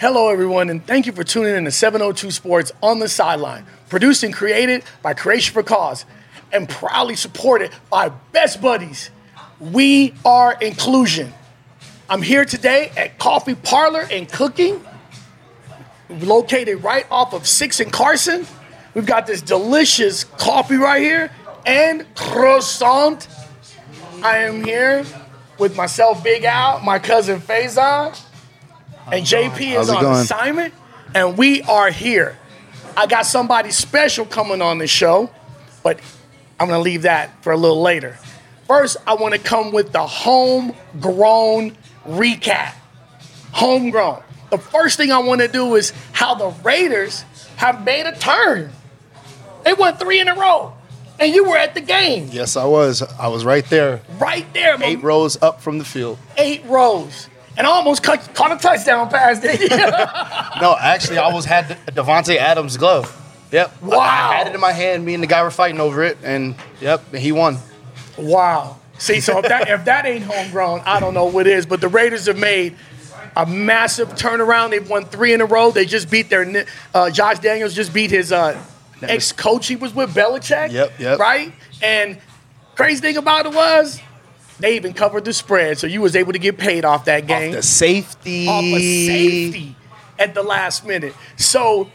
Hello, everyone, and thank you for tuning in to 702 Sports on the Sideline, produced and created by Creation for Cause, and proudly supported by Best Buddies. We are inclusion. I'm here today at Coffee Parlor and Cooking, located right off of 6 and Carson. We've got this delicious coffee right here and croissant. I am here with myself, Big Al, my cousin Fayson, and JP How's is on going? assignment, and we are here. I got somebody special coming on the show, but I'm gonna leave that for a little later. First, I want to come with the homegrown recap. Homegrown. The first thing I want to do is how the Raiders have made a turn. They won three in a row, and you were at the game, Yes, I was. I was right there, right there, my- eight rows up from the field. eight rows, and I almost cut, caught a touchdown pass. Did No, actually, I almost had Davante Adams' glove. Yep. I- Wow. I had it in my hand. Me and the guy were fighting over it, and yep, he won. Wow. See, so if that if that ain't homegrown, I don't know what is. But the Raiders have made a massive turnaround. They've won three in a row. They just beat their uh, Josh Daniels just beat his uh, ex coach. He was with Belichick. Yep, yep. Right. And crazy thing about it was they even covered the spread, so you was able to get paid off that game. Off game the safety. off a safety at the last minute. So,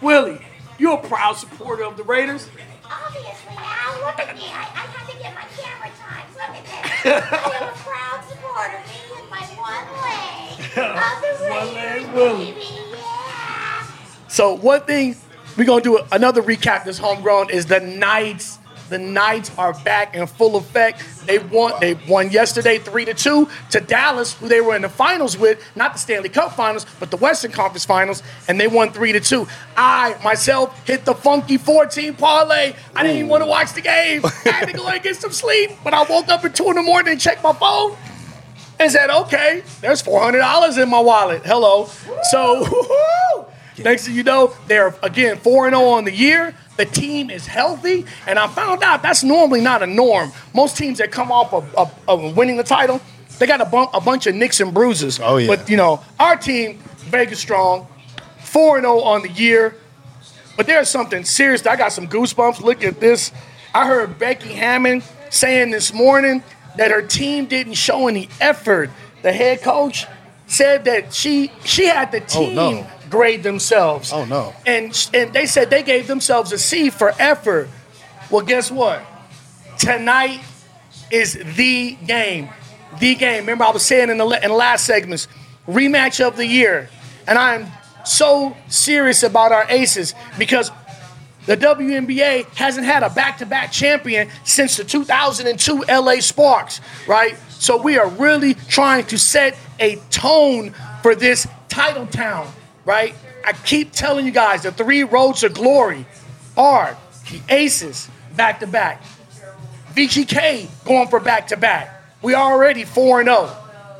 Willie, you're a proud supporter of the Raiders. Obviously, Al, look at me. I, I had to get my camera time. Look at this. I am a proud supporter. Me and my one leg of the Raiders, One leg Willie. baby. Yeah. So one thing we're gonna do another recap this homegrown is the Knights. The Knights are back in full effect. They won. They won yesterday, three to two, to Dallas, who they were in the finals with, not the Stanley Cup Finals, but the Western Conference Finals, and they won three to two. I myself hit the funky 14 parlay. I didn't even want to watch the game. I had to go and get some sleep, but I woke up at two in the morning and checked my phone and said, "Okay, there's four hundred dollars in my wallet." Hello. So, woo-hoo. next thing you know, they're again four and zero on the year. The team is healthy, and I found out that's normally not a norm. Most teams that come off of, of, of winning the title, they got a, bump, a bunch of nicks and bruises. Oh, yeah. But you know, our team, Vegas strong, four and zero on the year. But there's something serious. I got some goosebumps. Look at this. I heard Becky Hammon saying this morning that her team didn't show any effort. The head coach said that she she had the team Oh, no. Grade themselves. Oh, no. And and they said they gave themselves a C for effort. Well, guess what? Tonight is the game. The game. Remember, I was saying in the, in the last segments, rematch of the year. And I'm so serious about our aces because the WNBA hasn't had a back-to-back champion since the 2002 LA Sparks, right? So we are really trying to set a tone for this title town, right? I keep telling you guys the three roads to glory are the aces back-to-back, VGK going for back-to-back. We already 4 and 0,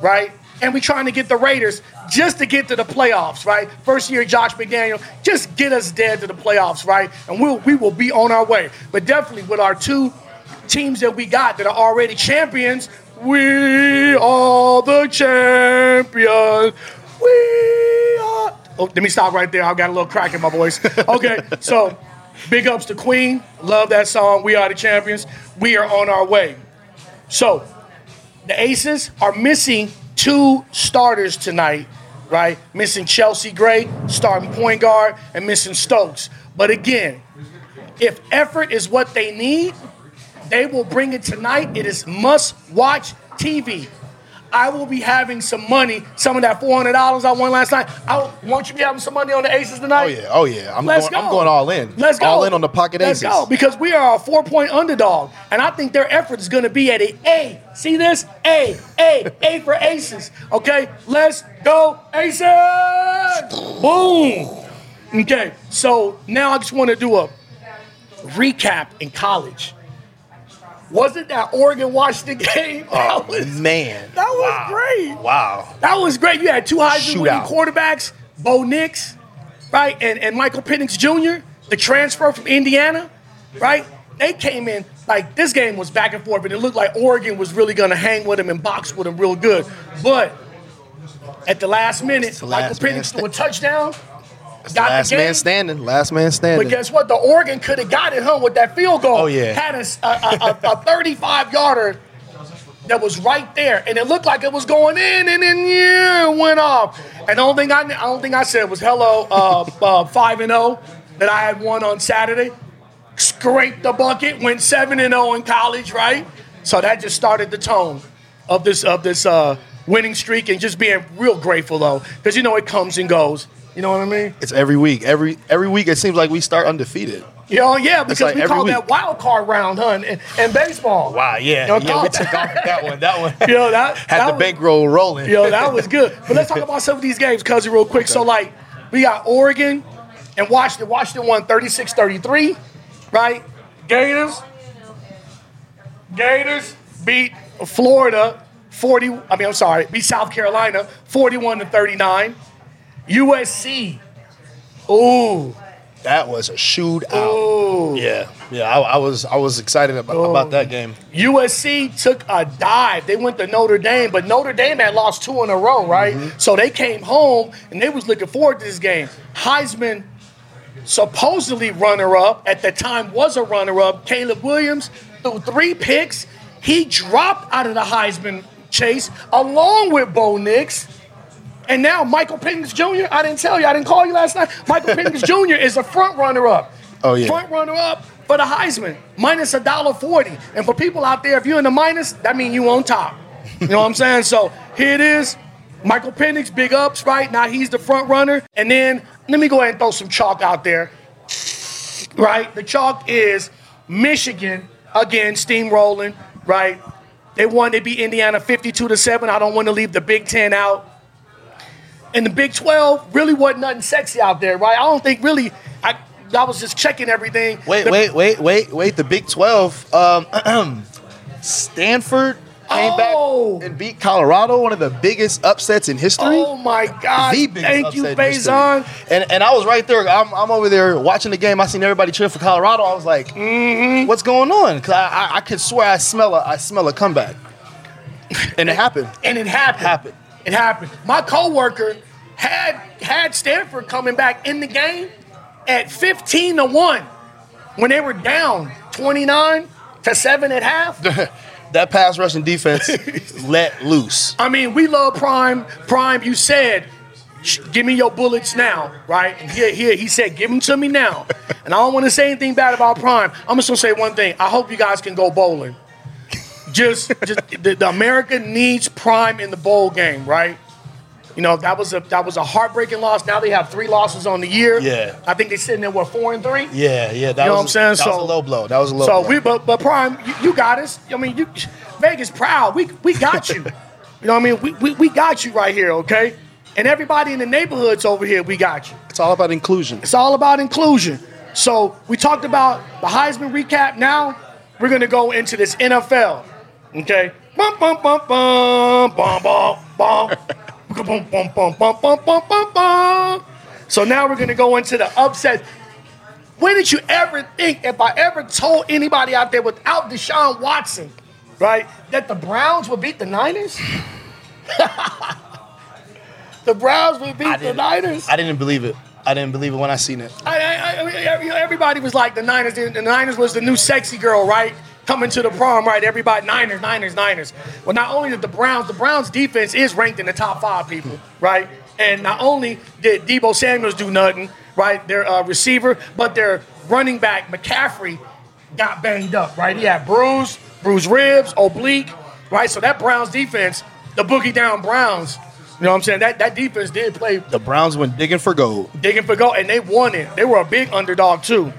right? And we're trying to get the Raiders just to get to the playoffs, right? First year Josh McDaniel, just get us dead to the playoffs, right? And we'll we will be on our way. But definitely with our two teams that we got that are already champions, we are the champions. We are Oh, let me stop right there. I've got a little crack in my voice. Okay, so big ups to Queen. Love that song. We are the champions. We are on our way. So the Aces are missing two starters tonight, right? Missing Chelsea Gray, starting point guard, and missing Stokes. But again, if effort is what they need, they will bring it tonight. It is must watch TV. I will be having some money, some of that $400 I won last night. I want you to be having some money on the Aces tonight. Oh yeah, oh yeah. I'm Let's going. I'm going all in. Let's go. All in on the pocket Let's aces. go because we are a four point underdog, and I think their effort is going to be at a A. See this? A, A, A for aces. Okay, let's go aces. Boom. Okay, so now I just want to do a recap in college. Wasn't that Oregon Washington game? Oh that was, man, that was Wow. great. Wow. That was great. You had two Heisman winning Shootout. quarterbacks, Bo Nix, right, and, and Michael Penix Jr., the transfer from Indiana, right? They came in like this game was back and forth, but it looked like Oregon was really going to hang with them and box with them real good. But at the last minute, the Michael last man Penix sta- through a touchdown. Last the man standing. Last man standing. But guess what? The Oregon could have got it home with that field goal. Oh, yeah. Had a a 35 yarder that was right there, and it looked like it was going in, and then yeah, it went off. And the only thing I, I don't think I said was hello uh, uh, five and zero that I had won on Saturday. Scraped the bucket, went seven and zero in college, right? So that just started the tone of this of this uh, winning streak, and just being real grateful though, because you know it comes and goes. You know what I mean? It's every week. Every every week it seems like we start undefeated. You know, yeah, because like we every call week. that wild card round, huh? In, in baseball. Wow, yeah. You know, yeah, we thought- took off that one. That one You know, that, had that the was- bankroll rolling. Yo, that was good. But let's talk about some of these games, cousin, real quick. So, like, we got Oregon and Washington. Washington won 36 33, right? Gators. Gators beat Florida 40. I mean, I'm sorry, beat South Carolina 41 to 39. USC. Ooh. That was a shootout. Ooh. Yeah, yeah. I, I was I was excited about, about that game. USC took a dive. They went to Notre Dame, but Notre Dame had lost two in a row, right? Mm-hmm. So they came home and they was looking forward to this game. Heisman, supposedly runner-up at the time, was a runner-up. Caleb Williams threw three picks. He dropped out of the Heisman chase along with Bo Nix. And now Michael Penix Jr. I didn't tell you, I didn't call you last night. Michael Penix Jr. is a front runner-up. Oh, yeah. Front runner-up for the Heisman, minus a dollar forty. And for people out there, if you're in the minus, that means you on top. You know what I'm saying? So here it is. Michael Penix, big ups, right? Now he's the front runner. And then let me go ahead and throw some chalk out there. Right? The chalk is Michigan again, steamrolling, right? They won, they beat Indiana 52 to 7. I don't want to leave the Big Ten out. And the Big 12 really wasn't nothing sexy out there, right? I don't think really I I was just checking everything. Wait, The- wait, wait, wait, wait. The Big Twelve. Um, Stanford came Oh. back and beat Colorado, one of the biggest upsets in history. Oh my God. The biggest Thank you, in. Fayson. And and I was right there. I'm, I'm over there watching the game. I seen everybody cheer for Colorado. I was like, Mm-hmm. "What's going on?" Because I, I I could swear I smell a I smell a comeback, and it happened. And it happened. Happened. It happened. My coworker had had Stanford coming back in the game at 15 to 1 when they were down 29 to 7 at half. That pass rushing defense let loose. I mean, we love Prime. Prime, you said, give me your bullets now, right? And here, here, he said, give them to me now. And I don't want to say anything bad about Prime. I'm just gonna say one thing. I hope you guys can go bowling. Just, just the, the America needs Prime in the bowl game, right? You know that was a that was a heartbreaking loss. Now they have three losses on the year. Yeah. I think they're sitting there what four and three. Yeah, yeah. That You know was, what I'm saying? That was So- a low blow. That was a low blow. So blow. we, but but Prime, you, you got us. I mean, you Vegas proud. We we got you. you know what I mean? We, we we got you right here, okay? And everybody in the neighborhoods over here, we got you. it's all about inclusion. It's all about inclusion. So we talked about the Heisman recap. Now we're gonna go into this NFL. Okay. Bum bum bum bum bum bum bum. Bum, bum, bum, bum, bum, bum, bum, bum. So now we're gonna go into the upset. When did you ever think, if I ever told anybody out there without Deshaun Watson, right, that the Browns would beat the Niners? the Browns would beat the Niners. I didn't believe it. I didn't believe it when I seen it. I, I, I, everybody was like the Niners. The Niners was the new sexy girl, right? Coming to the prom, right? Everybody Niners, Niners, Niners. Well, not only did the Browns, the Browns defense is ranked in the top five people, right? And not only did Deebo Samuels do nothing, right? Their uh, receiver, but their running back McCaffrey got banged up, right? He had bruised, bruised ribs, oblique, right? So that Browns defense, the boogie down Browns, you know what I'm saying? That that defense did play The Browns went digging for gold. digging for gold, and they won it. They were a big underdog too.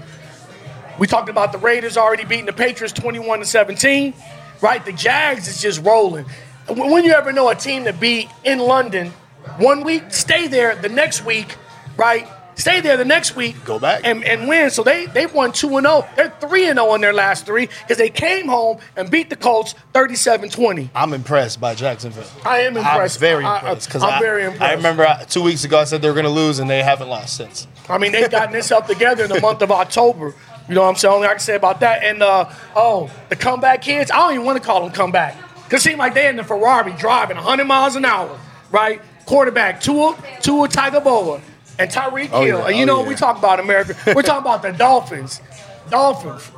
We talked about the Raiders already beating the Patriots 21 to 17, right? The Jags is just rolling. When you ever know a team to be in London one week, stay there the next week, right? Stay there the next week, Go back. and, and win. So they they won two and zero. They're three and zero in their last three because they came home and beat the Colts 37-20. I'm impressed by Jacksonville. I am impressed. I'm very impressed because I'm I, very impressed. I remember two weeks ago I said they were going to lose and they haven't lost since. I mean, they've gotten this up together in the month of October. You know what I'm saying? Only I can say about that. And uh, oh, the comeback kids, I don't even want to call them comeback. Because it seems like they're in the Ferrari driving 100 miles an hour, right? quarterback Tua Tua Tagovailoa and Tyreek Oh, Hill. yeah. And you Oh, know yeah. we talk about America. We're talking about the Dolphins. Dolphins.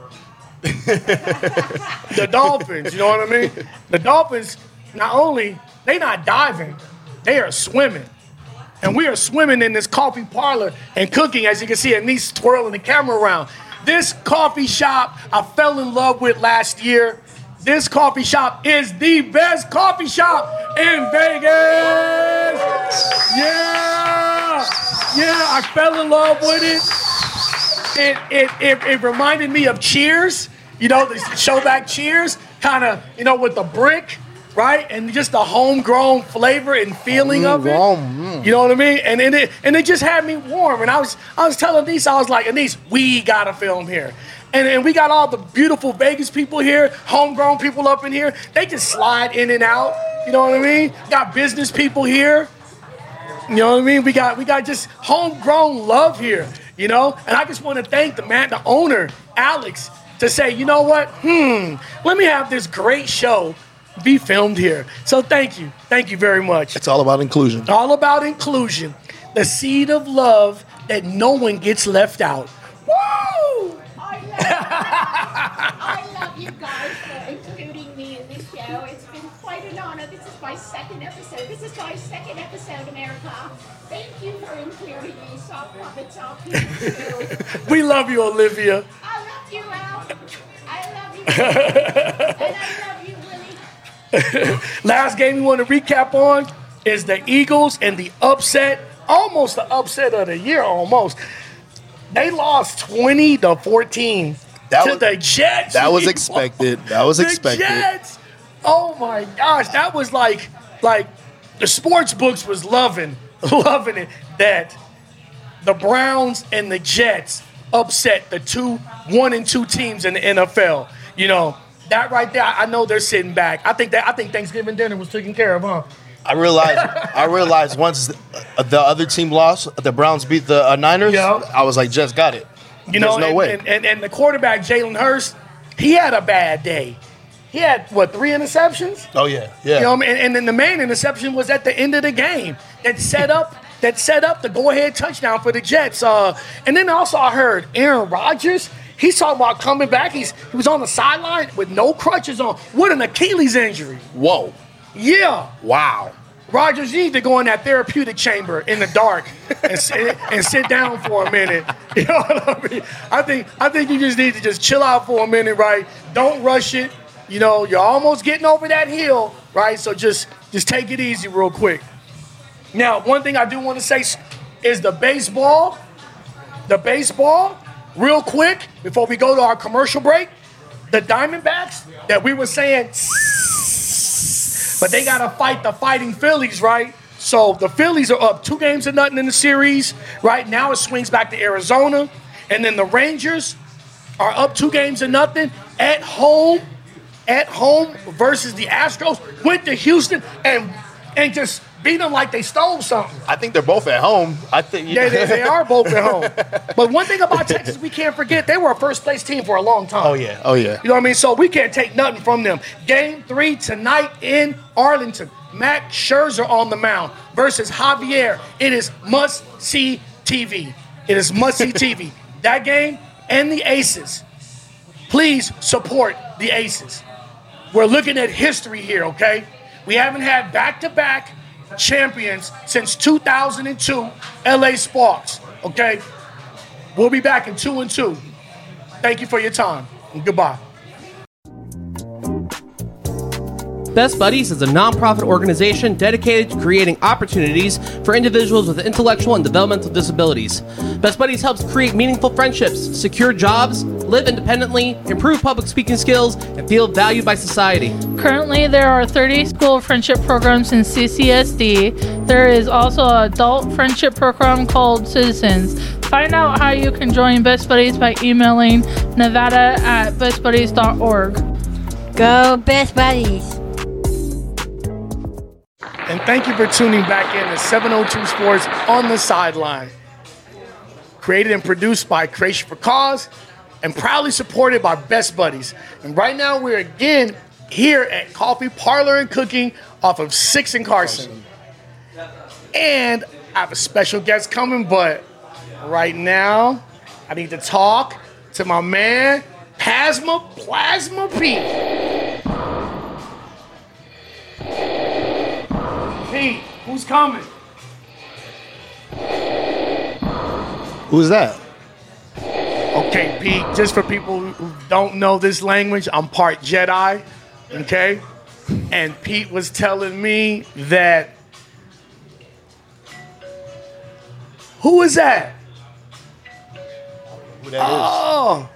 the Dolphins. You know what I mean? The Dolphins. Not only they not diving, they are swimming. And we are swimming in this coffee parlor and cooking, as you can see, and these twirling the camera around. This coffee shop I fell in love with last year. This coffee shop is the best coffee shop in Vegas. Yeah, yeah, I fell in love with it. It it it, it reminded me of Cheers. You know, the showback Cheers, kind of, you know, with the brick, right, and just the homegrown flavor and feeling of it. Homegrown, You know what I mean? And, and it and it just had me warm. And I was I was telling Denise, I was like, Denise, we gotta film here. And, and we got all the beautiful Vegas people here, homegrown people up in here. They just slide in and out. You know what I mean? Got business people here. You know what I mean? We got we got just homegrown love here, you know? And I just want to thank the man, the owner, Alex, to say, you know what? Hmm, let me have this great show be filmed here. So thank you. Thank you very much. It's all about inclusion. All about inclusion. The seed of love that no one gets left out. Woo! I love, I love you guys for including me in this show. It's been quite an honor. This is my second episode. This is my second episode, America. Thank you for including me. Soft puppets are people too. We love you, Olivia. I love you, Al. I love you. and I love you, Willie. Last game we want to recap on is the Eagles and the upset, almost the upset of the year, almost. They lost 20 to 14 That to was- the Jets. That was expected. That was The expected. Jets. Oh my gosh, that was like like the sports books was loving loving it that the Browns and the Jets upset the two one and two teams in the NFL. You know that right there. I know they're sitting back. I think that I think Thanksgiving dinner was taken care of, huh? I realized. I realized once the, the other team lost, the Browns beat the uh, Niners. Yeah. I was like, just got it. You know, no and, way. And, and, and the quarterback Jalen Hurts, he had a bad day. He had what three interceptions? oh yeah, yeah. You know, what I mean? and, and then the main interception was at the end of the game that set up that set up the go-ahead touchdown for the Jets. Uh, and then also I heard Aaron Rodgers. He's talking about coming back. He's he was on the sideline with no crutches on, with an Achilles injury. Whoa. Yeah, Wow. Rodgers, you need to go in that therapeutic chamber in the dark and sit, and sit down for a minute. You know what I mean? I think I think you just need to just chill out for a minute, right? Don't rush it. You know, you're almost getting over that hill, right? So just just take it easy real quick. Now, one thing I do want to say is the baseball, the baseball, real quick before we go to our commercial break. The Diamondbacks that we were saying but they gotta fight the fighting Phillies, right? So the Phillies are up two games to nothing in the series. Right now it swings back to Arizona. And then the Rangers are up two games to nothing at home. At home versus the Astros. Went to Houston and and just beat them like they stole something. I think they're both at home. I think. They, they, they are both at home. But one thing about Texas, we can't forget, they were a first place team for a long time. Oh yeah. Oh yeah. You know what I mean? So we can't take nothing from them. Game three tonight in Arlington. Max Scherzer on the mound versus Javier. It is must see TV. It is must see TV. That game and the Aces. Please support the Aces. We're looking at history here, okay? We haven't had back to back champions since 2002 LA Sparks, okay? We'll be back in two and two. Thank you for your time. And goodbye. Best Buddies is a nonprofit organization dedicated to creating opportunities for individuals with intellectual and developmental disabilities. Best Buddies helps create meaningful friendships, secure jobs, live independently, improve public speaking skills, and feel valued by society. Currently, there are 30 school friendship programs in CCSD. There is also an adult friendship program called Citizens. Find out how you can join Best Buddies by emailing nevada at bestbuddies.org. Go Best Buddies. And thank you for tuning back in to 702 Sports on the sideline. Created and produced by Creation for Cause and proudly supported by Best Buddies. And right now we're again here at Coffee Parlor and Cooking off of 6 and Carson. And I have a special guest coming, but right now, I need to talk to my man, Plasma Plasma Pete. Pete, who's coming? Who's that? Okay, Pete, just for people who don't know this language, I'm part Jedi, okay? And Pete was telling me that. Who is that? Who that Oh,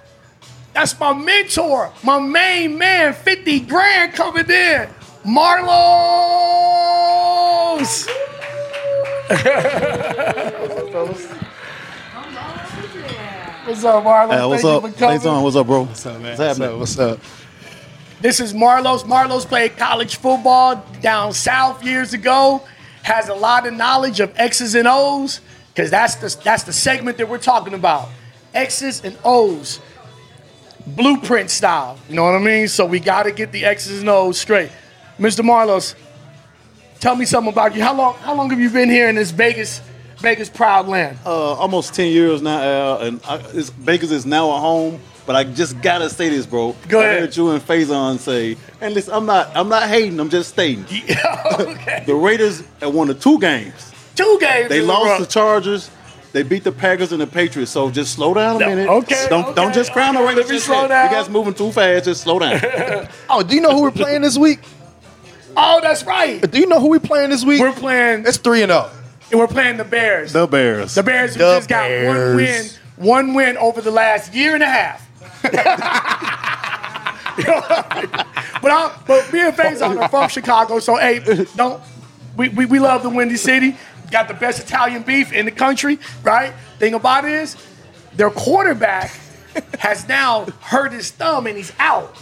that's my mentor, my main man, 50 grand coming in. Marlos! What's up, Marlos? Hey, what's Thank up? you for coming. Thanks on. What's up, bro? What's up, man? What's happening? What's up? This is Marlos. Marlos played college football down south years ago. Has a lot of knowledge of X's and O's because that's the that's the segment that we're talking about. X's and O's, blueprint style. You know what I mean? So we got to get the X's and O's straight. Mr. Marlos, tell me something about you. How long how long have you been here in this Vegas Vegas proud land? Uh, almost ten years now, Al, and I, it's, Baker's is now a home. But I just gotta say this, bro. Go I ahead. heard you and Fayson say, and listen, I'm not, I'm not hating. I'm just stating. Yeah, okay. The Raiders have won the two games. Two games. They lost row. the Chargers. They beat the Packers and the Patriots. So just slow down a No, minute. okay, Don't okay, don't just crown the okay. Raiders. Let me just slow down. You guys moving too fast. Just slow down. Oh, do you know who we're playing this week? Oh, that's right. Do you know who we're playing this week? We're playing. It's three and oh. zero. And we're playing the Bears. The, Bears. the Bears. Bears who The just got one win, Bears. one win over the last year and a half. You know what I mean? but I, but me and Fayson are from Chicago, so hey, don't we, we, we love the Windy City. Got the best Italian beef in the country, right? Thing about it is, their quarterback has now hurt his thumb and he's out.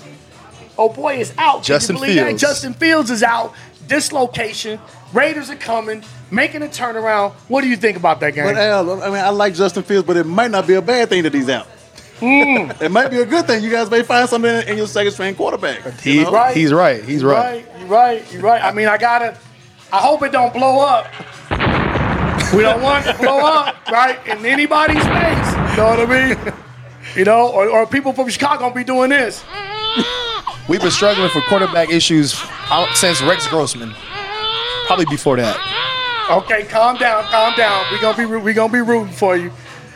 Oh boy, is out. Can you Justin believe that? Fields. Justin Fields is out. Dislocation. Raiders are coming, making a turnaround. What do you think about that game? But Al, I mean, I like Justin Fields, but it might not be a bad thing that he's out. Hmm. it might be a good thing. You guys may find something in, in your second string quarterback. you know? Right. He's right. He's right. right, you're right, you're right. I mean, I gotta. I hope it don't blow up. We don't want it to blow up, right? In anybody's face. You know what I mean? You know, or, or people from Chicago gonna be doing this. We've been struggling for quarterback issues out- since Rex Grossman. Probably before that. Okay, calm down, calm down. We gonna be we gonna be rooting for you.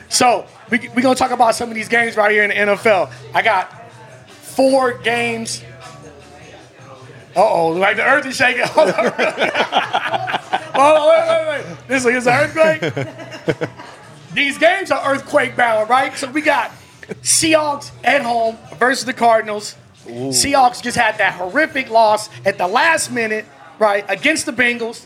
So we we gonna talk about some of these games right here in the NFL. I got four games. Uh oh, like the earth is shaking. Hold on, on wait, wait, wait. This is an earthquake. These games are earthquake bound, right? So we got Seahawks at home versus the Cardinals. Seahawks just had that horrific loss at the last minute, right, against the Bengals.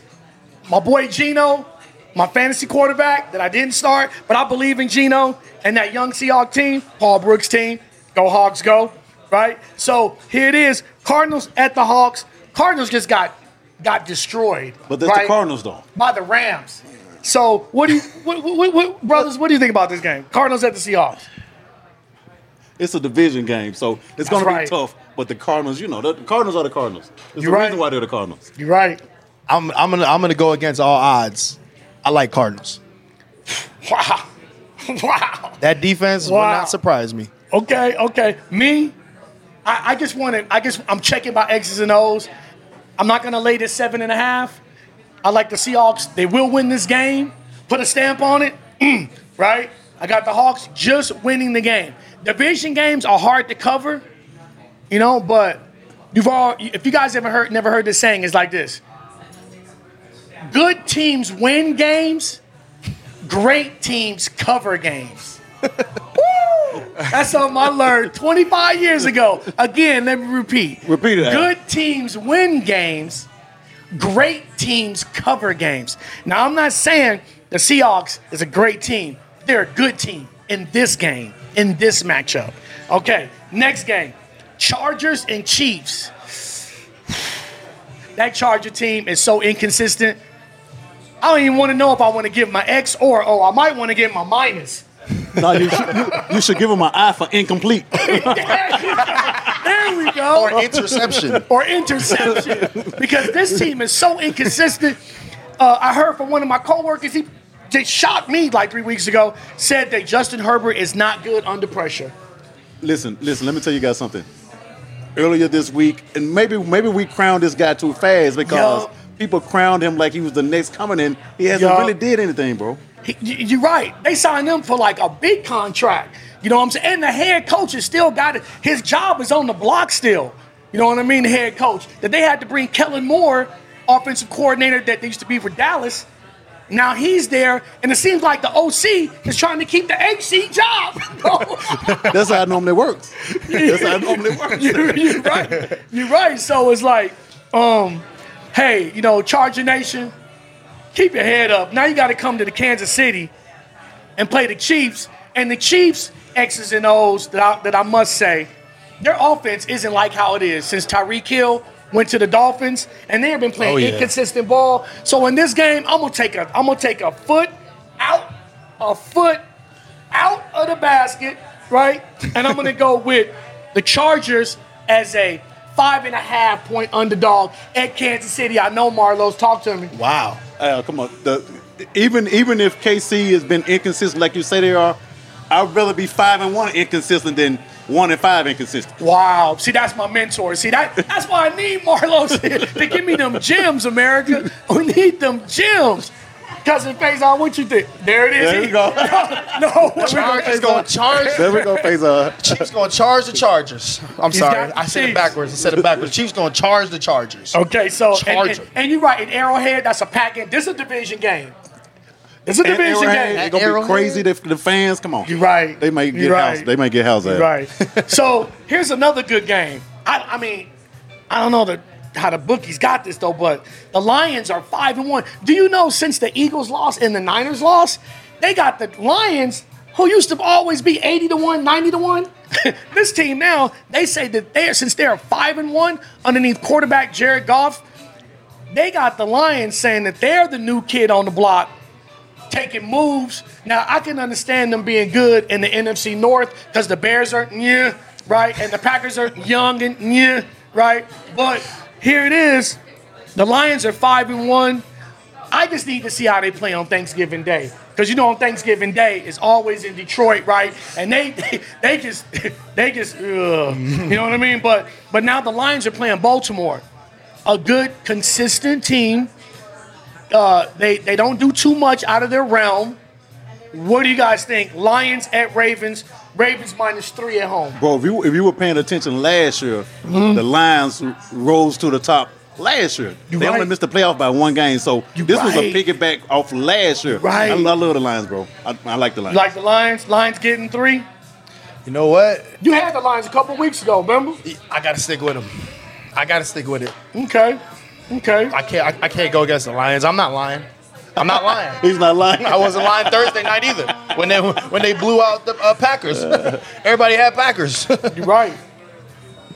My boy Geno, my fantasy quarterback that I didn't start, but I believe in Geno and that young Seahawks team, Paul Brooks team. Go Hawks, go! Right. So here it is: Cardinals at the Hawks. Cardinals just got got destroyed. But that's right, the Cardinals, though. by the Rams. So what do you, what, what, what, brothers? What do you think about this game? Cardinals at the Seahawks. It's a division game, so it's going to right. be tough. But the Cardinals, you know, the Cardinals are the Cardinals. There's You're a right. reason why they're the Cardinals. You're right. I'm I'm gonna I'm gonna go against all odds. I like Cardinals. Wow. Wow. That defense will not surprise me. Okay, okay. Me, I, I just wanted, I just, I'm checking my X's and O's. I'm not going to lay this seven and a half. I like the Seahawks. They will win this game. Put a stamp on it, Mm, right? I got the Hawks just winning the game. Division games are hard to cover, you know, but you've all, if you guys ever heard, never heard this saying, it's like this. Good teams win games, great teams cover games. That's something I learned 25 years ago. Again, let me repeat. Repeat it, Good teams win games. Great teams cover games. Now, I'm not saying the Seahawks is a great team. They're a good team in this game, in this matchup. Okay, next game Chargers and Chiefs. That Charger team is so inconsistent. I don't even want to know if I want to give my X or O. I might want to give my minus. No, you, should, you, you should give him an eye for incomplete. There we go. Or interception. or interception because this team is so inconsistent. uh, I heard from one of my coworkers. He just shocked me like three weeks ago. Said that Justin Herbert is not good under pressure. Listen, listen. Let me tell you guys something. Earlier this week, and maybe maybe we crowned this guy too fast because Yo. people crowned him like he was the next coming in. He hasn't Yo. really did anything, bro. He, you're right. They signed him for like a big contract. You know what I'm saying? And the head coach has still got it. His job is on the block still. You know what I mean? The head coach. That they had to bring Kellen Moore, offensive coordinator that they used to be for Dallas. Now he's there, and it seems like the OC is trying to keep the HC job. That's how it normally works. That's how it normally works. you're, you're right. You're right. So it's like, um, hey, you know, Charger Nation, keep your head up. Now you got to come to the Kansas City and play the Chiefs. And the Chiefs, X's and O's that I, that I must say, their offense isn't like how it is since Tyreek Hill went to the Dolphins, and they have been playing Oh, yeah. inconsistent ball. So in this game, I'm gonna take a I'm gonna take a foot out, a foot out of the basket, right? And I'm gonna go with the Chargers as a five and a half point underdog at Kansas City. I know Marlos talk to me. Wow. Uh, come on. The, even even if KC has been inconsistent like you say they are, I'd rather be five and one inconsistent than one and five inconsistent. Wow. See, that's my mentor. See, that that's why I need Marlo to, to give me them gems, America. We need them gems. Cousin Fayson, what you think? There it is. There He- you go. No, no. Chargers going to charge. There we go, Face uh, Chiefs going to charge the Chargers. I'm sorry, I said Chiefs. it backwards. I said it backwards. Chiefs going to charge the Chargers. Okay, so and, Charger. and, and you're right. In Arrowhead, that's a pack in. This is a division game. This is a division Arrowhead, game. It's gonna be crazy. The, the fans, come on. You're right. They may get You're house. They may get house out. Right. so here's another good game. I, I mean, I don't know the, how the bookies got this though, but the Lions are five and one. Do you know since the Eagles lost and the Niners lost, they got the Lions who used to always be 80 to 1, 90 to 1. this team now, they say that they're since they're five and one underneath quarterback Jared Goff, they got the Lions saying that they're the new kid on the block taking moves. Now I can understand them being good in the NFC North because the Bears are yeah, right, and the Packers are young and yeah, right. But here it is, the Lions are five and one. I just need to see how they play on Thanksgiving Day. Because you know on Thanksgiving Day it's always in Detroit, right? And they they, they just they just ugh, you know what I mean? But but now the Lions are playing Baltimore. A good, consistent team uh, they they don't do too much out of their realm. What do you guys think? Lions at Ravens. Ravens minus three at home. Bro, if you if you were paying attention last year, the Lions rose to the top last year. You they only missed the playoff by one game, so You this was a piggyback off last year. Right. I, I love the Lions, bro. I, I like the Lions. You like the Lions? Lions getting three. You know what? You had the Lions a couple weeks ago, remember? I got to stick with them. I got to stick with it. Okay, okay. I can't. I, I can't go against the Lions. I'm not lying. I'm not lying. He's not lying. I wasn't lying Thursday night either. When they when they blew out the uh, Packers, everybody had Packers. You're right.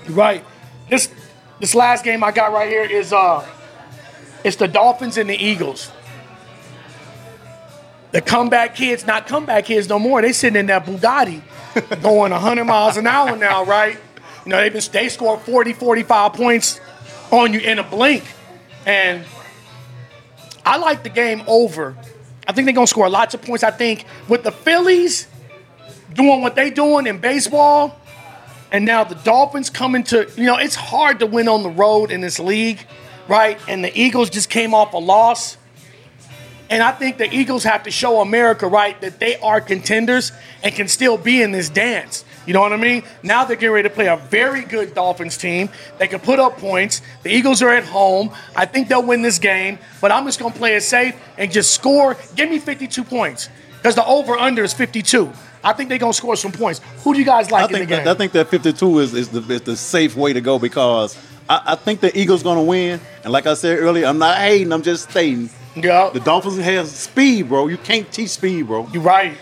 You're right. This this last game I got right here is uh, it's the Dolphins and the Eagles. The comeback kids, not comeback kids no more. They sitting in that Bugatti going 100 miles an hour now, right? You know, they've been, they scored 40, 45 points on you in a blink. And I like the game over. I think they're to score lots of points. I think with the Phillies doing what they're doing in baseball, and now the Dolphins coming to, you know, it's hard to win on the road in this league, right? And the Eagles just came off a loss. And I think the Eagles have to show America, right, that they are contenders and can still be in this dance. You know what I mean? Now they're getting ready to play a very good Dolphins team. They can put up points. The Eagles are at home. I think they'll win this game, but I'm just going to play it safe and just score. Give me 52 points because the over under is 52. I think they're going to score some points. Who do you guys like I in the think game? that, I think that 52 is, is, the, is the safe way to go because I, I think the Eagles going to win. And like I said earlier, I'm not hating. I'm just stating. yeah. The Dolphins have speed, bro. You can't teach speed, bro. You're right.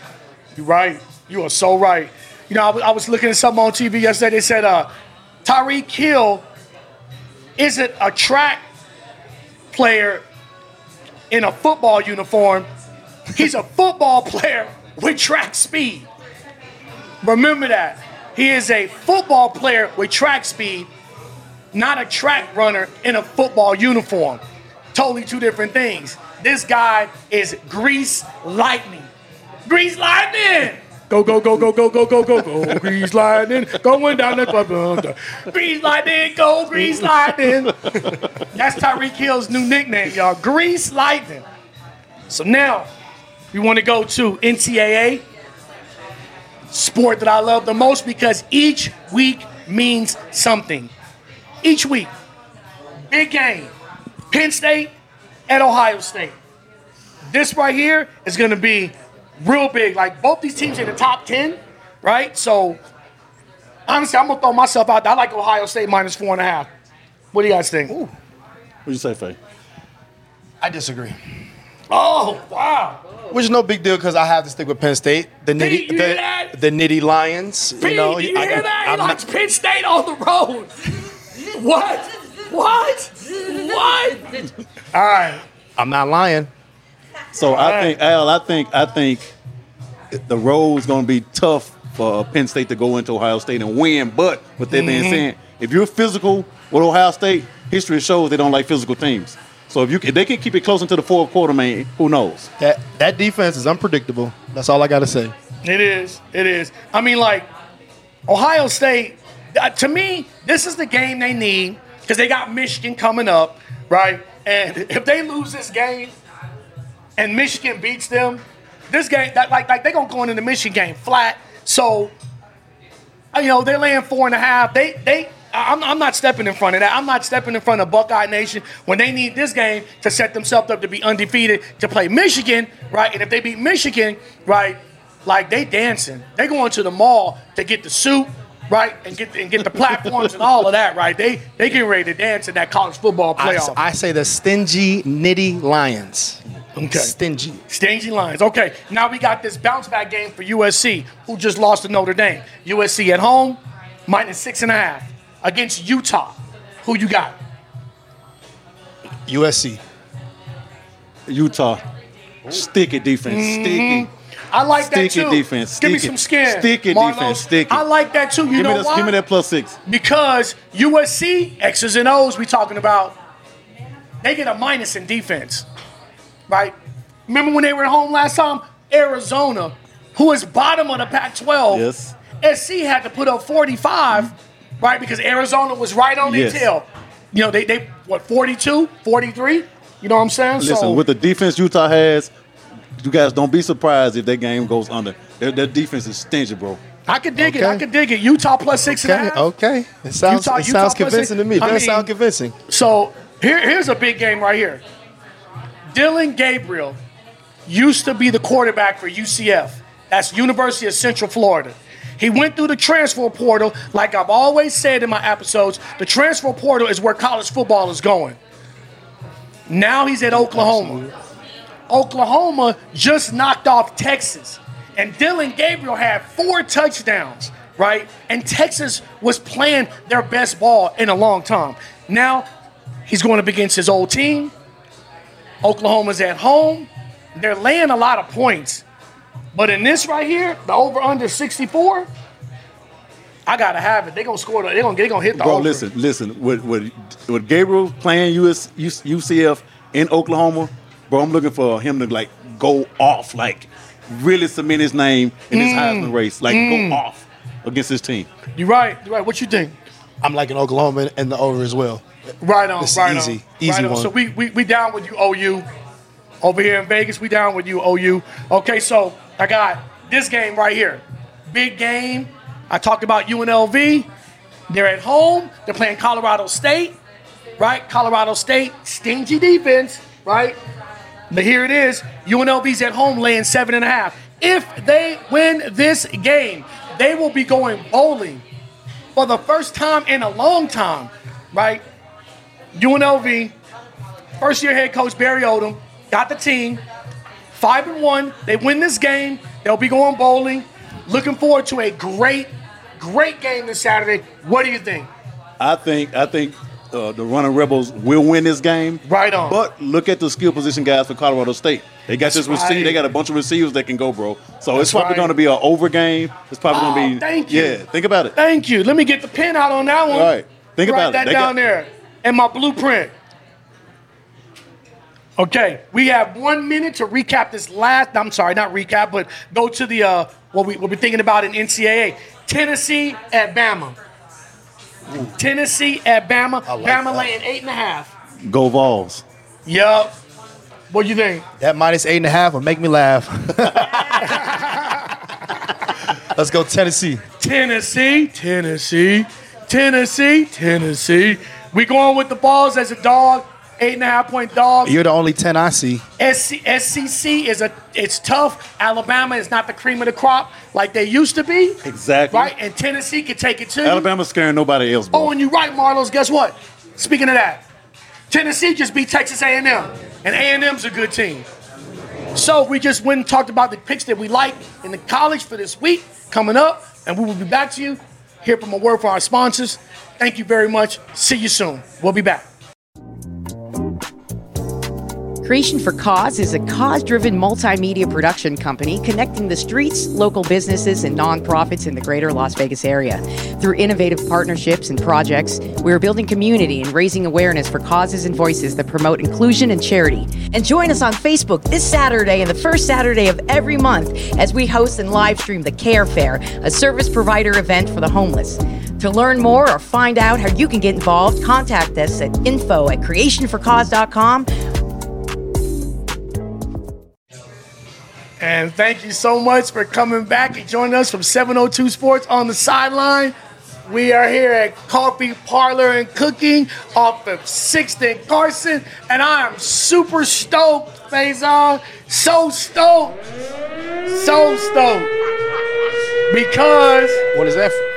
You're right. You are so right. You know, I was, was looking at something on TV yesterday. They said uh, Tyreek Hill isn't a track player in a football uniform. He's a football player with track speed. Remember that. He is a football player with track speed, not a track runner in a football uniform. Totally two different things. This guy is Grease Lightning. Grease Lightning! Go, go, go, go, go, go, go, go, go, Grease Lightning. Going down the Grease Lightning, go, Grease Lightning. That's Tyreek Hill's new nickname, y'all. Grease Lightning. So now, we want to go to NCAA, sport that I love the most because each week means something. Each week. Big game. Penn State at Ohio State. This right here is going to be real big. Like both these teams in the top 10, right? So honestly, I'm going to throw myself out there. I like Ohio State minus four and a half. What do you guys think? What'd you say, Faye? I disagree. Oh, wow. Which is no big deal because I have to stick with Penn State. The Pete, nitty, you hear that? the, the nitty Lions. Pete, you know, you I- hear that? He I'm not- likes Penn State on the road. what? What? What? All right. I'm not lying. So I think Al, I think I think the road's going to be tough for Penn State to go into Ohio State and win. But with that being said, if you're physical with Ohio State, history shows they don't like physical teams. So if you if they can keep it close into the fourth quarter, man, who knows? That that defense is unpredictable. That's all I got to say. It is. It is. I mean, like Ohio State. uh, to me, this is the game they need because they got Michigan coming up, right? And if they lose this game, and Michigan beats them, this game, that, like, like they're gonna go into the Michigan game flat. So, uh, you know, they're laying four and a half. They, they. I'm, I'm not stepping in front of that. I'm not stepping in front of Buckeye Nation when they need this game to set themselves up to be undefeated to play Michigan, right? And if they beat Michigan, right, like they dancing. They going to the mall to get the suit, right, and get and get the platforms and all of that, right? They they getting ready to dance in that college football I, playoff. I say the stingy, nitty Lions. Okay. Stingy. Stingy Lions. Okay, now we got this bounce back game for USC, who just lost to Notre Dame. USC at home, minus six and a half against Utah. Who you got? USC. Utah, sticky defense, mm-hmm. sticky. I like that Sticky too. defense, Give me sticky. some skin. Sticky Marlos. defense, sticky. I like that too. You Give me, know that, why? give me that plus six. Because USC X's and O's we talking about, they get a minus in defense, right? Remember when they were at home last time? Arizona, who is bottom of the Pac-12. Yes. SC had to put up 45, right? Because Arizona was right on Yes. their tail. You know, they they what 42, 43. You know what I'm saying? Listen, so with the defense Utah has, you guys don't be surprised if that game goes under. Their, their defense is stingy, bro. I could dig it. I Okay. could dig it. Utah plus six and a Okay. half. Okay. It sounds Utah- it Utah sounds convincing six- to me. It I does sound convincing. So here, here's a big game right here. Dillon Gabriel used to be the quarterback for UCF. That's University of Central Florida. He went through the transfer portal, like I've always said in my episodes. The transfer portal is where college football is going. Now he's at Oklahoma. Oklahoma just knocked off Texas. And Dillon Gabriel had four touchdowns, right? And Texas was playing their best ball in a long time. Now he's going up against his old team. Oklahoma's at home. They're laying a lot of points. But in this right here, the over under 64, I gotta have it. They're gonna score. the- They're gonna, they gonna hit the Bro, over. listen, listen. With, with, with Gabriel playing US, UCF in Oklahoma, bro, I'm looking for him to like go off, like really cement his name in this mm. Heisman race, like go mm. off against his team. You right. You right. What you think? I'm liking Oklahoma and the over as well. Right on, This right easy. on. Easy right on. one. So we, we we down with you, OU. Over here in Vegas, we down with you, OU. Okay, so I got this game right here. Big game. I talked about UNLV. They're at home. They're playing Colorado State, right? Colorado State, stingy defense, right? But here it is. UNLV's at home laying seven and a half. If they win this game, they will be going bowling for the first time in a long time, right? UNLV, first year head coach Barry Odom, got the team. Five and one. They win this game. They'll be going bowling. Looking forward to a great, great game this Saturday. What do you think? I think I think uh, the running rebels will win this game. Right on. But look at the skill position guys for Colorado State. They got this That's receiver. right. They got a bunch of receivers that can go, bro. So That's it's probably right. going to be an over game. It's probably Oh, going to be. thank you. Yeah, think about it. Thank you. Let me get the pen out on that one. All right. Think Write about it. that They down got- there. And my blueprint. Okay, we have one minute to recap this last. I'm sorry, not recap, but go to the uh, what we what we're thinking about in NCAA. Tennessee at Bama. Tennessee at Bama. like Bama that. laying eight and a half. Go Vols. Yup. What do you think? That minus eight and a half will make me laugh. Let's go Tennessee. Tennessee, Tennessee, Tennessee, Tennessee. We going with the balls as a dog. Eight and a half point dog. You're the only 10 I see. SC, SEC is a it's tough. Alabama is not the cream of the crop like they used to be. Exactly. Right? And Tennessee can take it too. Alabama's scaring nobody else. Oh, and you're right, Marlos. Guess what? Speaking of that, Tennessee just beat Texas A&M, and A&M's a good team. So we just went and talked about the picks that we like in the college for this week coming up, and we will be back to you. Hear from a word for our sponsors. Thank you very much. See you soon. We'll be back. Creation for Cause is a cause driven multimedia production company connecting the streets, local businesses, and nonprofits in the greater Las Vegas area. Through innovative partnerships and projects, we are building community and raising awareness for causes and voices that promote inclusion and charity. And join us on Facebook this Saturday and the first Saturday of every month as we host and live stream the Care Fair, a service provider event for the homeless. To learn more or find out how you can get involved, contact us at info at creationforcause.com And thank you so much for coming back and joining us from 702 Sports on the sideline. We are here at Coffee Parlor and Cooking off of 6th and Carson, and I am super stoked, Fayson. So stoked. So stoked. Because, What is that?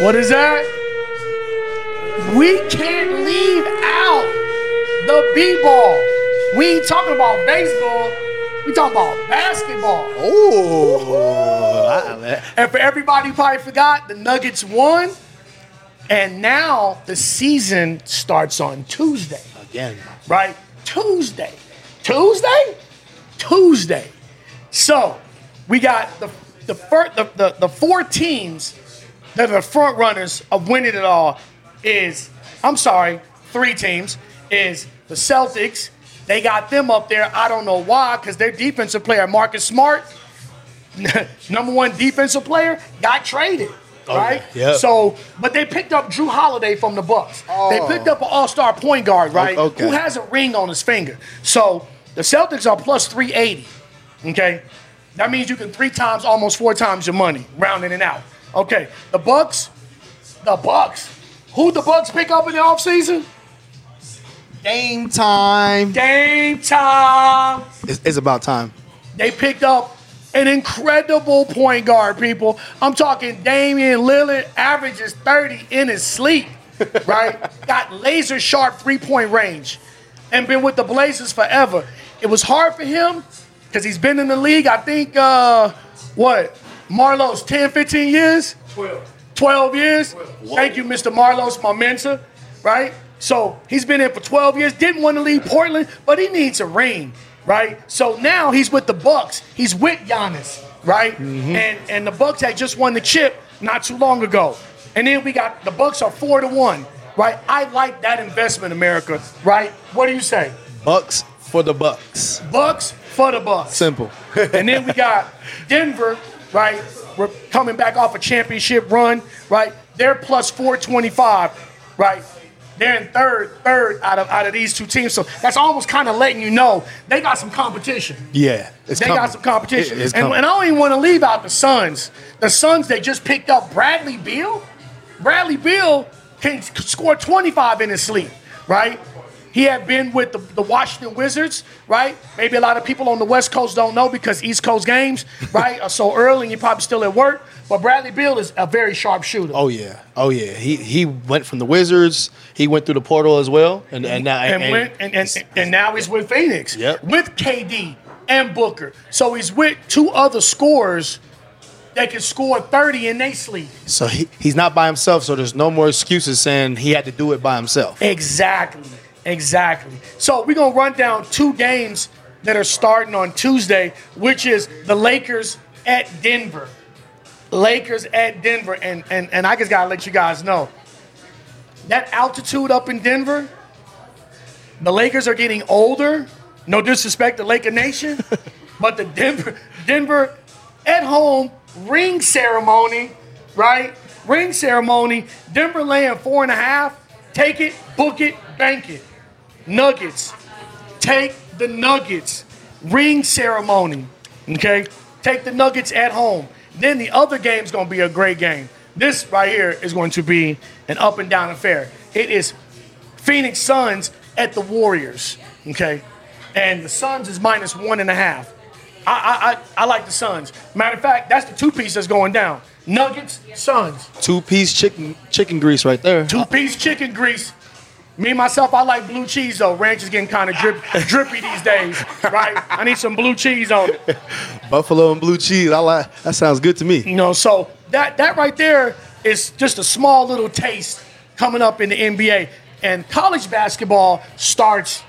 What is that? We can't leave out the B-ball. We ain't talking about baseball. We talking about basketball. Oh, And for everybody who probably forgot, the Nuggets won. And now the season starts on Tuesday, again. right? Tuesday. Tuesday? Tuesday. So we got the the, fir- the, the, the four teams that are the front runners of winning it all is, I'm sorry, three teams, is the Celtics. They got them up there. I don't know why, because their defensive player, Marcus Smart, number one defensive player, got traded. Oh, right? yep. So, but they picked up Jrue Holiday from the Bucks. Oh. They picked up an all-star point guard, right? okay. Who has a ring on his finger. So the Celtics are plus 380. Okay? That means you can three times, almost four times your money, rounding it out. Okay. The Bucks, the Bucks. Who the Bucks pick up in the offseason? Game time. Game time. It's, it's about time. They picked up an incredible point guard, people. I'm talking Damian Lillard averages 30 in his sleep, right? Got laser sharp three point range and been with the Blazers forever. It was hard for him because he's been in the league, I think, uh, what, Marlos 10, 15 years? 12. 12 years? Thank you, Mr. Marlos, my mentor, right? So he's been in for 12 years, didn't want to leave Portland, but he needs a ring, right? So now he's with the Bucks. He's with Giannis, right? Mm-hmm. And and the Bucks had just won the chip not too long ago. And then we got the Bucks are four to one, right? I like that investment, America, right? What do you say? Bucks for the Bucks. Bucks for the Bucks. Simple. and then we got Denver, right? We're coming back off a championship run, right? They're plus 425, right? They're in third, third out of out of these two teams. So that's almost kind of letting you know they got some competition. Yeah, it's They coming. got some competition. It- and, and I don't even want to leave out the Suns. The Suns, they just picked up Bradley Beal. Bradley Beal can score 25 in his sleep, right? He had been with the, the Washington Wizards, right? Maybe a lot of people on the West Coast don't know because East Coast games, right, are so early and you're probably still at work. But Bradley Beal is a very sharp shooter. Oh yeah, oh yeah. He he went from the Wizards. He went through the portal as well, and and now and, and- went, and, and, and now he's with Phoenix Yep. with KD and Booker. So he's with two other scorers that can score 30 in they sleep. so he, he's not by himself. So there's no more excuses saying he had to do it by himself. Exactly. Exactly. So we're gonna run down two games that are starting on Tuesday, which is the Lakers at Denver. Lakers at Denver, and and and I just gotta let you guys know that altitude up in Denver. The Lakers are getting older, No disrespect to Laker Nation, but the Denver, Denver at home ring ceremony, right? Ring ceremony. Denver laying four and a half. Take it, book it, bank it. Nuggets. Take the Nuggets. Ring ceremony. Okay? Take the Nuggets at home. Then the other game's gonna be a great game. This right here is going to be an up and down affair. It is Phoenix Suns at the Warriors. Okay? And the Suns is minus one and a half. I, I, I, I like the Suns. Matter of fact, that's the two piece that's going down. Nuggets, Suns. Two piece chicken chicken grease right there. Two piece chicken grease. Me myself, I like blue cheese though. Ranch is getting kind of drip, drippy these days, right? I need some blue cheese on it. Buffalo and blue cheese. I like that sounds good to me. You know, so that that right there is just a small little taste coming up in the NBA. And college basketball starts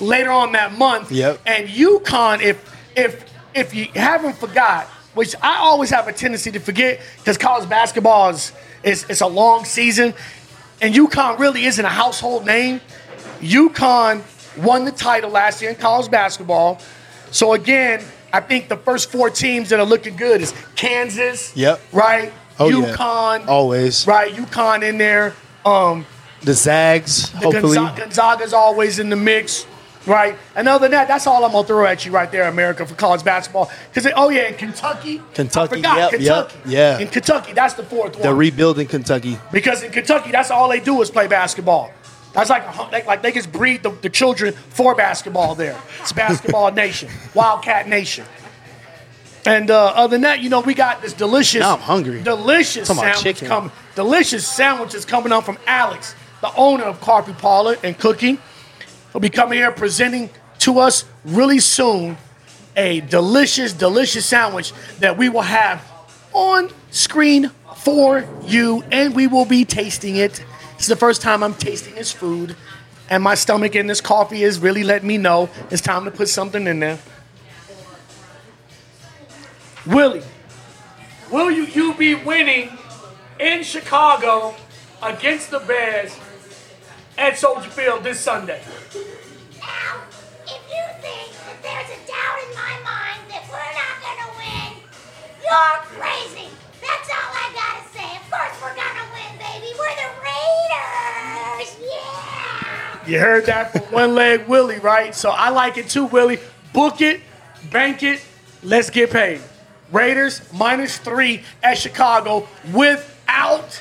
later on that month. Yep. And UConn, if if if you haven't forgot, which I always have a tendency to forget, because college basketball is, is it's a long season, and UConn really isn't a household name. UConn won the title last year in college basketball. So again, I think the first four teams that are looking good is Kansas. Yep. Right. Oh, yeah. UConn. Always. Right. UConn in there. Um, The Zags, the hopefully. Gonza- Gonzaga's always in the mix, right? And other than that, that's all I'm gonna throw at you right there, America, for college basketball. Because oh yeah, in Kentucky, Kentucky, I forgot, yep, Kentucky, yep, yeah. in Kentucky, that's the fourth They're one. rebuilding Kentucky. because in Kentucky, that's all they do is play basketball. That's like like, like they just breed the, the children for basketball there. It's basketball nation, Wildcat nation. And uh, other than that, you know, we got this delicious, Now I'm hungry. delicious sandwich coming, delicious sandwiches coming up from Alex, the owner of Coffee Parlor and Cooking. He'll be coming here presenting to us really soon a delicious, delicious sandwich that we will have on screen for you, and we will be tasting it. Is the first time I'm tasting this food, and my stomach and this coffee is really letting me know it's time to put something in there. Willie, will you, you be winning in Chicago against the Bears at Soldier Field this Sunday? Now, if you think that there's a doubt in my mind that we're not gonna win, you're crazy. That's all I gotta say. Of course we're gonna win, baby. We're the Raiders. Yeah. You heard that from one leg Willie, right? So I like it too, Willie. Book it, bank it, let's get paid. Raiders minus three at Chicago without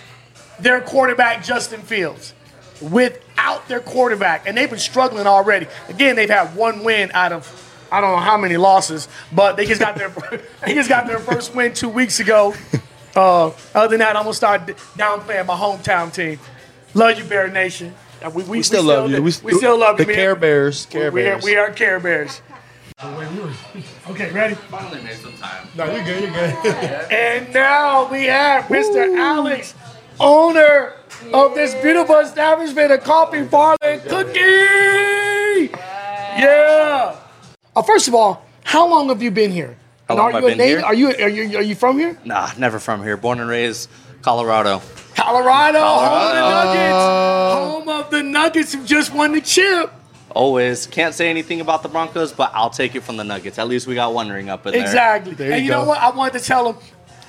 their quarterback, Justin Fields. Without their quarterback. And they've been struggling already. Again, they've had one win out of I don't know how many losses, but they just got their they just got their first win two weeks ago. Uh, other than that, I'm gonna start downplaying my hometown team. Love you, Bear Nation. Uh, We, we, We still love you. We, We, still love the you, man. Care Bears. Care we, Bears. we are Care Bears. Okay, ready? Finally made some time. No, you're good. You're good. And now we have Mr. Alex, owner of this beautiful establishment, a coffee parlor and cookie. Yeah. Uh, first of all, how long have you been here? How long are have you I a been native? here? Are you are you are you from here? Nah, never from here. Born and raised Colorado. Colorado, home of the Nuggets, home of the Nuggets who just won the chip. Always can't say anything about the Broncos, but I'll take it from the Nuggets. At least we got one ring up in there. Exactly. There and you you know what? I wanted to tell him.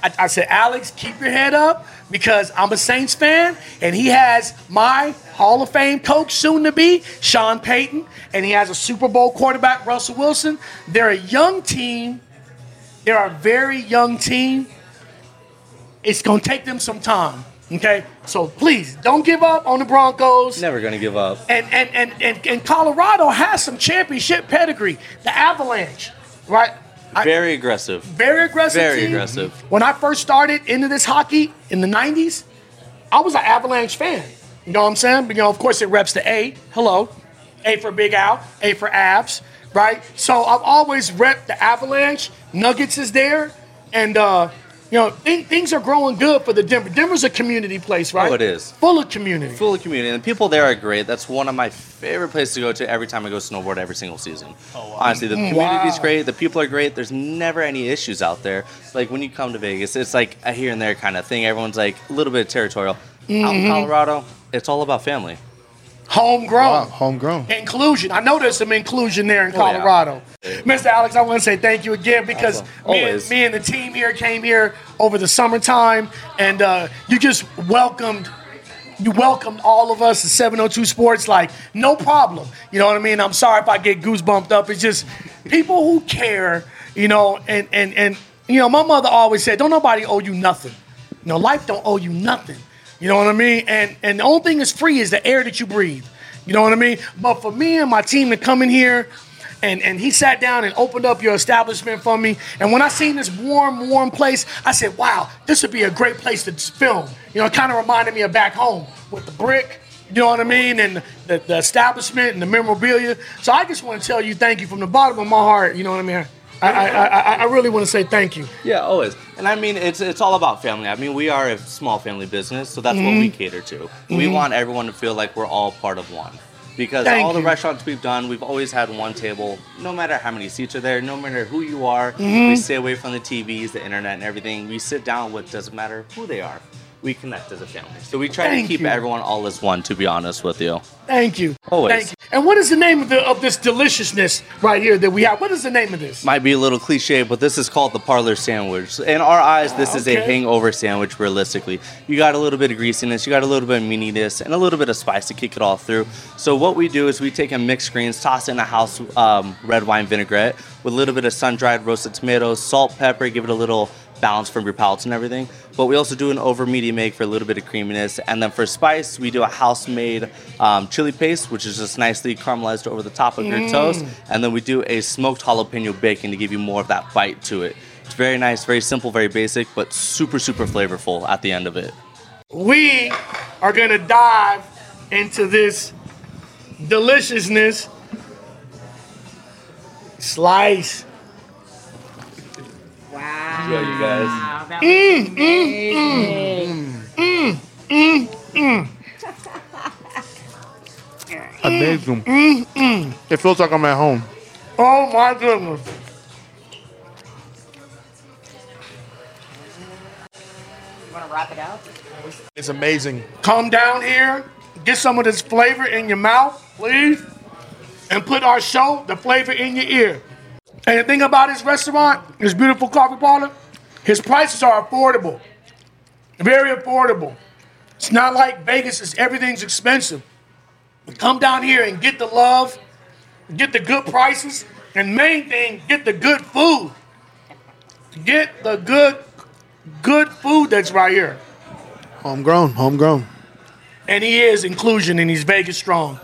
I, I said, Alex, keep your head up because I'm a Saints fan, and he has my Hall of Fame coach, soon to be Sean Payton, and he has a Super Bowl quarterback, Russell Wilson. They're a young team. They're a very young team. It's gonna take them some time. Okay, so please don't give up on the Broncos. Never gonna give up. And and, and and and Colorado has some championship pedigree. The Avalanche, right? I- Very aggressive. very aggressive. Very team. aggressive. When I first started into this hockey in the '90s, I was an Avalanche fan. You know what I'm saying? But, you know, of course, it reps the A. Hello, A for Big Al, A for Abs, right? So I've always repped the Avalanche. Nuggets is there, and uh, you know th- things are growing good for the Denver. Denver's a community place, right? Oh, it is. full of community. Full of community. And the people there are great. That's one of my favorite places to go to every time I go snowboard every single season. Oh, wow. Honestly, the mm, community's Wow. great. The people are great. There's never any issues out there. Like when you come to Vegas, it's like a here and there kind of thing. Everyone's like a little bit territorial. Out in mm-hmm. Colorado, it's all about family. Homegrown. Wow, homegrown. Inclusion. I know there's some inclusion there in Oh, yeah. Colorado. Mr. Alex, I want to say thank you again because Awesome. me and, me and the team here came here over the summertime and uh, you just welcomed you welcomed all of us to 702 Sports like no problem. You know what I mean? I'm sorry if I get goosebumped up. It's just people who care, you know, and and and you know, my mother always said, Don't nobody owe you nothing. You know, life don't owe you nothing. You know what I mean? And and the only thing that's free is the air that you breathe. You know what I mean? But for me and my team to come in here and, and he sat down and opened up your establishment for me. And when I seen this warm, warm place, I said, wow, this would be a great place to film. You know, it kind of reminded me of back home with the brick, you know what I mean? And the, the establishment and the memorabilia. So I just want to tell you thank you from the bottom of my heart. You know what I mean? I, I, I, I really want to say thank you. Yeah, always. And I mean, it's it's all about family. I mean, we are a small family business, so that's what we Mm-hmm. cater to. We want everyone to feel like we're all part of one. Because Thank all the you. restaurants we've done, we've always had one table. No matter how many seats are there, no matter who you are, Mm-hmm. we stay away from the TVs, the internet, and everything. We sit down with doesn't matter who they are. We connect as a family. So we try Thank to keep you. everyone all as one. To be honest with you. Thank you. Always. Thank you. And what is the name of, the, of this deliciousness right here that we have? What is the name of this? Might be a little cliche, but this is called the parlor sandwich. In our eyes, this is a hangover sandwich. Realistically, you got a little bit of greasiness, you got a little bit of meatiness, and a little bit of spice to kick it all through. So what we do is we take a mixed greens, toss in a house um, red wine vinaigrette with a little bit of sun-dried roasted tomatoes, salt, pepper, give it a little balance from your palates and everything. But we also do an over medium egg for a little bit of creaminess. And then for spice, we do a house made um, chili paste, which is just nicely caramelized over the top of your toast. And then we do a smoked jalapeno bacon to give you more of that bite to it. It's very nice, very simple, very basic, but super, super flavorful at the end of it. we are to dive into this deliciousness. Slice. Enjoy, you guys. Amazing. It feels like I'm at home. Oh my goodness. You want to wrap it up? It's amazing. Come down here, get some of this flavor in your mouth, please, and put our show, the flavor, in your ear. And the thing about his restaurant, his beautiful coffee parlor, his prices are affordable. Very affordable. It's not like Vegas, it's, everything's expensive. Come down here and get the love, get the good prices, and main thing, get the good food. Get the good, good food that's right here. Homegrown, homegrown. And he is inclusion and he's Vegas strong.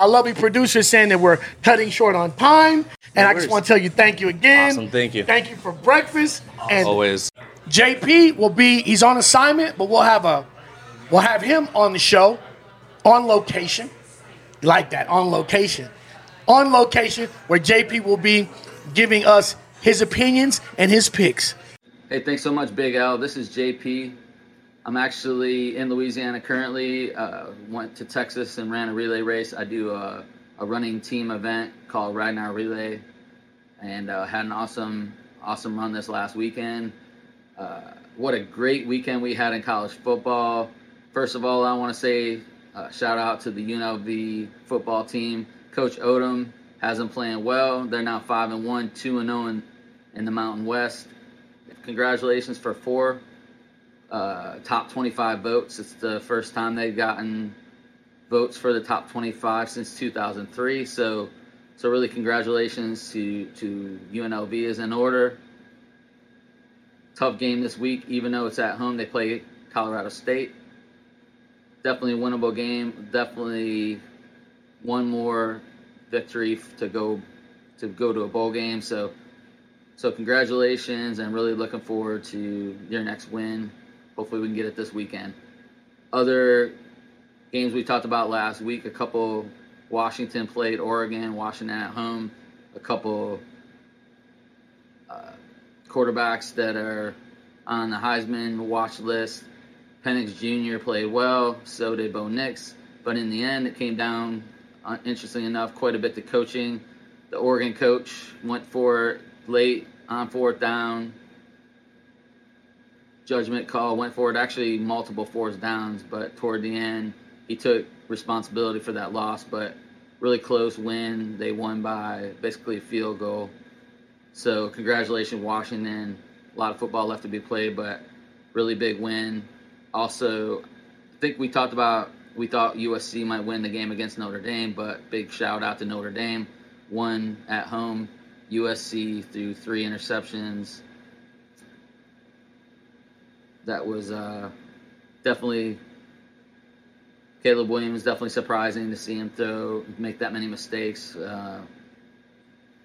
Our lovely producer saying that we're cutting short on time. And I just want to tell you thank you again. Awesome, thank you. Thank you for breakfast. And Always. JP will be he's on assignment, but we'll have a we'll have him on the show on location. Like that, on location. On location where JP will be giving us his opinions and his picks. Hey, thanks so much, Big Al. This is JP. I'm actually in Louisiana currently. Uh, went to Texas and ran a relay race. I do a, a running team event called Ragnar Relay, and uh, had an awesome, awesome run this last weekend. Uh, what a great weekend we had in college football. First of all, I want to say uh, shout out to the UNLV football team. Coach Odom has them playing well. They're now five and one, two and zero in, in the Mountain West. Congratulations for four uh, top 25 votes. It's the first time they've gotten votes for the top 25 since 2003. So, so really, congratulations to to UNLV is in order. Tough game this week, even though it's at home. They play Colorado State. Definitely a winnable game. Definitely one more victory to go to go to a bowl game. So, so congratulations, and really looking forward to your next win. Hopefully, we can get it this weekend. Other games we talked about last week, a couple Washington played Oregon, Washington at home, a couple uh, quarterbacks that are on the Heisman watch list. Penix Jr. played well, so did Bo Nix, but in the end, it came down, uh, interestingly enough, quite a bit to coaching. The Oregon coach went for late on fourth down, judgment call, went for it actually multiple fourth downs, but toward the end he took responsibility for that loss, but really close win. They won by basically a field goal. So congratulations, Washington. A lot of football left to be played, but really big win. Also, I think we talked about we thought USC might win the game against Notre Dame, but big shout out to Notre Dame. Won at home. USC threw three interceptions. That was uh, definitely Caleb Williams. Definitely surprising to see him throw make that many mistakes. Uh,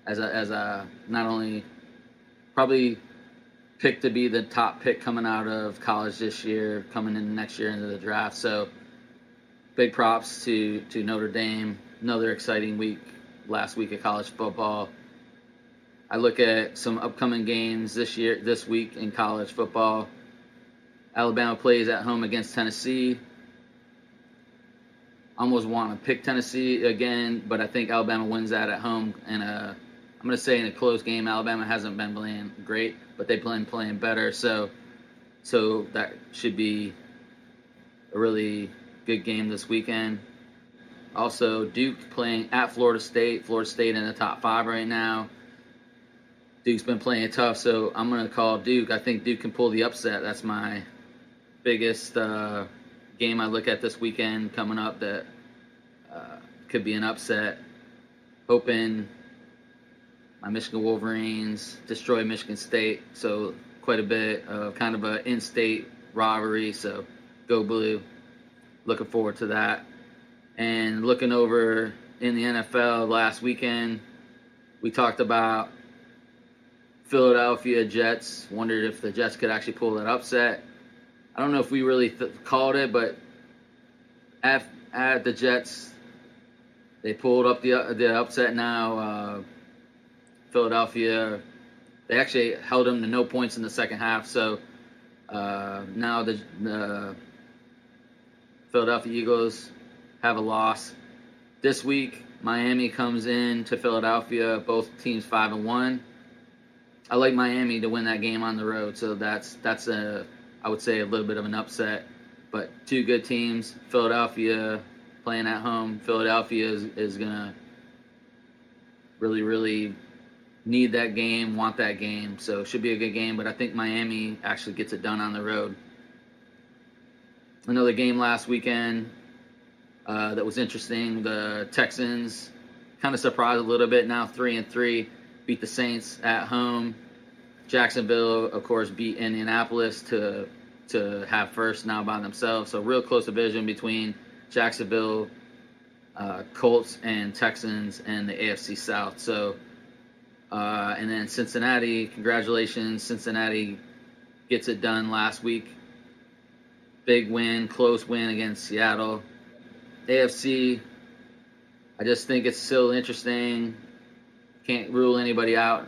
as a as a not only probably picked to be the top pick coming out of college this year, coming in next year into the draft. So big props to to Notre Dame. Another exciting week last week of college football. I look at some upcoming games this year, this week in college football. Alabama plays at home against Tennessee. I almost want to pick Tennessee again, but I think Alabama wins that at home. And I'm going to say in a close game, Alabama hasn't been playing great, but they've been playing better. So, so that should be a really good game this weekend. Also, Duke playing at Florida State. Florida State in the top five right now. Duke's been playing tough, so I'm going to call Duke. I think Duke can pull the upset. That's my biggest uh, game I look at this weekend coming up that uh, could be an upset. Hoping my Michigan Wolverines destroy Michigan State, so quite a bit of kind of an in-state rivalry. So go blue. Looking forward to that. And looking over in the NFL last weekend, we talked about Philadelphia Jets. Wondered if the Jets could actually pull that upset. I don't know if we really th- called it, but at, at the Jets, they pulled up the the upset. Now uh, Philadelphia, they actually held them to no points in the second half. So uh, now the, the Philadelphia Eagles have a loss this week. Miami comes in to Philadelphia. Both teams five and one. I like Miami to win that game on the road, so that's that's a I would say a little bit of an upset. But two good teams. Philadelphia playing at home. Philadelphia is, is gonna really really need that game, want that game. So it should be a good game. But I think Miami actually gets it done on the road. Another game last weekend uh, that was interesting. The Texans kind of surprised a little bit. Now three and three, beat the Saints at home. Jacksonville, of course, beat Indianapolis to to have first now by themselves. So real close division between Jacksonville, uh, Colts, and Texans, and the AFC South. So uh, and then Cincinnati, congratulations, Cincinnati gets it done last week. Big win, close win against Seattle. AFC, I just think it's still interesting. Can't rule anybody out.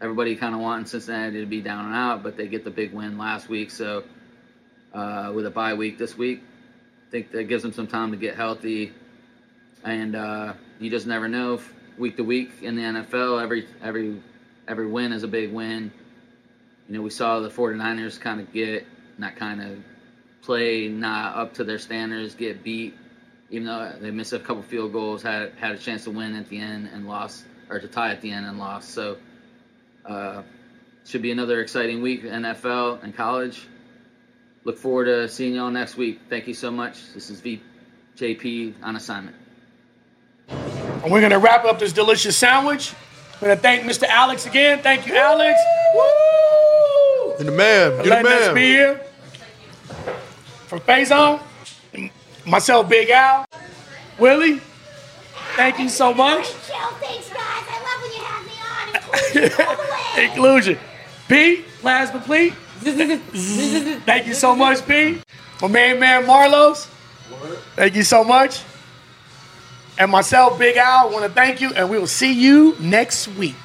Everybody kind of wanting Cincinnati to be down and out, but they get the big win last week. So uh, with a bye week this week, I think that gives them some time to get healthy. And uh, you just never know. Week to week in the NFL, every every every win is a big win. You know, we saw the 49ers kind of get not kind of play not up to their standards, get beat, even though they missed a couple field goals, had had a chance to win at the end and lost, or to tie at the end and lost. So, uh, should be another exciting week NFL and college. Look forward to seeing y'all next week. Thank you so much. This is VJP on assignment. And we're gonna wrap up this delicious sandwich. We're gonna thank Mr. Alex again. Thank you, Alex. Woo! And the man, you the letting us man. be here. From Fayson, myself, Big Al, Willie. Thank you so much. Inclusion. P, plasma please. Thank you so much, P. My main man Marlos. Thank you so much. And myself, Big Al, want to thank you, and we will see you next week.